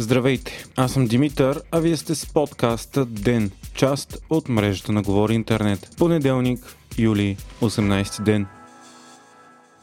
Здравейте, аз съм Димитър, а вие сте с подкаста ДЕН, част от мрежата на Говори Интернет. Понеделник, юли, 18 ден.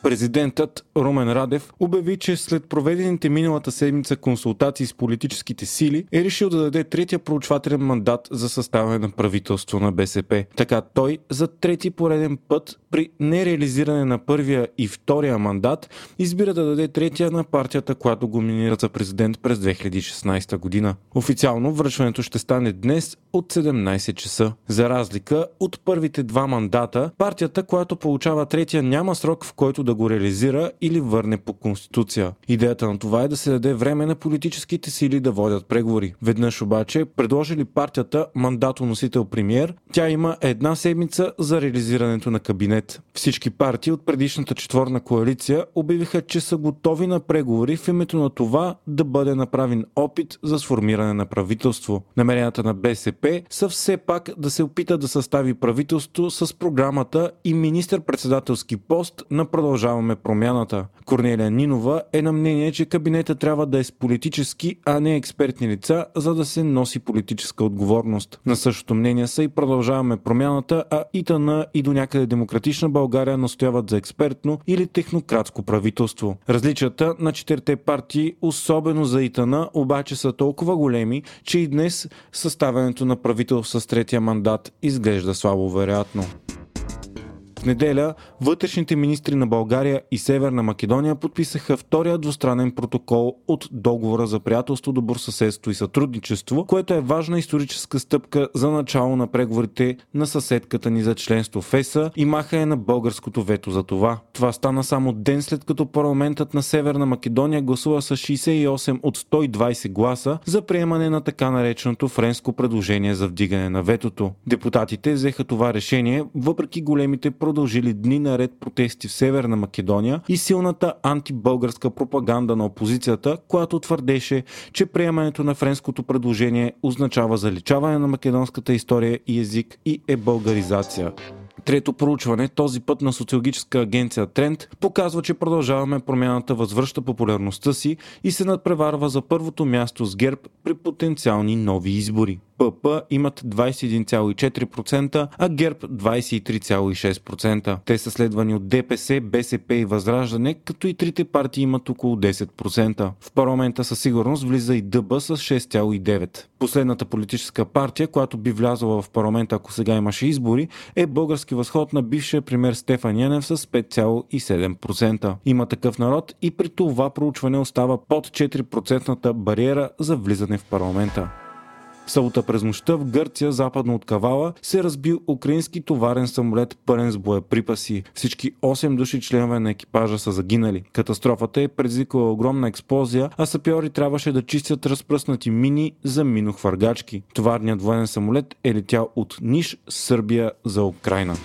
Президентът Румен Радев обяви, че след проведените миналата седмица консултации с политическите сили е решил да даде третия проучвателен мандат за съставяне на правителство на БСП. Така той за трети пореден път при нереализиране на първия и втория мандат избира да даде третия на партията, която го минира за президент през 2016 година. Официално връчването ще стане днес от 17 часа. За разлика от първите два мандата, партията, която получава третия няма срок в който да го реализира или върне по конституция. Идеята на това е да се даде време на политическите сили да водят преговори. Веднъж обаче, предложили партията мандатоносител премьер, тя има една седмица за реализирането на кабинет. Всички партии от предишната четворна коалиция обявиха, че са готови на преговори в името на това да бъде направен опит за сформиране на правителство. Намеренията на БСП са все пак да се опита да състави правителство с програмата и министър-председателски пост на продължаваме промяната. Корнелия Нинова е на мнение, че кабинета трябва да е с политически, а не експертни лица, за да се носи политическа отговорност. На същото мнение са и продължаваме промяната, а ИТН и до някъде демократична България настояват за експертно или технократско правителство. Различията на четирите партии, особено за ИТН, обаче са толкова големи, че и днес съставянето на правителство с третия мандат изглежда слабо вероятно неделя вътрешните министри на България и Северна Македония подписаха втория двустранен протокол от договора за приятелство, добросъседство и сътрудничество, което е важна историческа стъпка за начало на преговорите на съседката ни за членство в ЕСА и махане на българското вето за това. Това стана само ден след като парламентът на Северна Македония гласува с 68 от 120 гласа за приемане на така нареченото френско предложение за вдигане на ветото. Депутатите взеха това решение въпреки големите продължения продължили дни наред протести в Северна Македония и силната антибългарска пропаганда на опозицията, която твърдеше, че приемането на френското предложение означава заличаване на македонската история и език и е българизация. Трето проучване, този път на социологическа агенция Тренд, показва, че продължаваме промяната възвръща популярността си и се надпреварва за първото място с ГЕРБ при потенциални нови избори. ПП имат 21,4%, а ГЕРБ 23,6%. Те са следвани от ДПС, БСП и Възраждане, като и трите партии имат около 10%. В парламента със сигурност влиза и ДБ с 6,9%. Последната политическа партия, която би влязла в парламента, ако сега имаше избори, е Български възход на бившия премьер Стефан Янев с 5,7%. Има такъв народ и при това проучване остава под 4% бариера за влизане в парламента. Събота през нощта в Гърция, западно от Кавала, се разбил украински товарен самолет пълен с боеприпаси. Всички 8 души членове на екипажа са загинали. Катастрофата е предизвикала огромна експлозия, а сапьори трябваше да чистят разпръснати мини за минохвъргачки. Товарният военен самолет е летял от Ниш, Сърбия за Украина.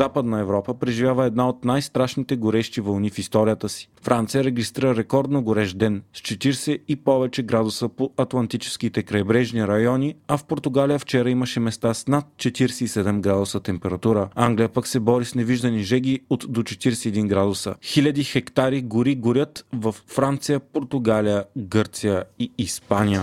Западна Европа преживява една от най-страшните горещи вълни в историята си. Франция регистрира рекордно горещ ден с 40 и повече градуса по атлантическите крайбрежни райони, а в Португалия вчера имаше места с над 47 градуса температура. Англия пък се бори с невиждани жеги от до 41 градуса. Хиляди хектари гори горят в Франция, Португалия, Гърция и Испания.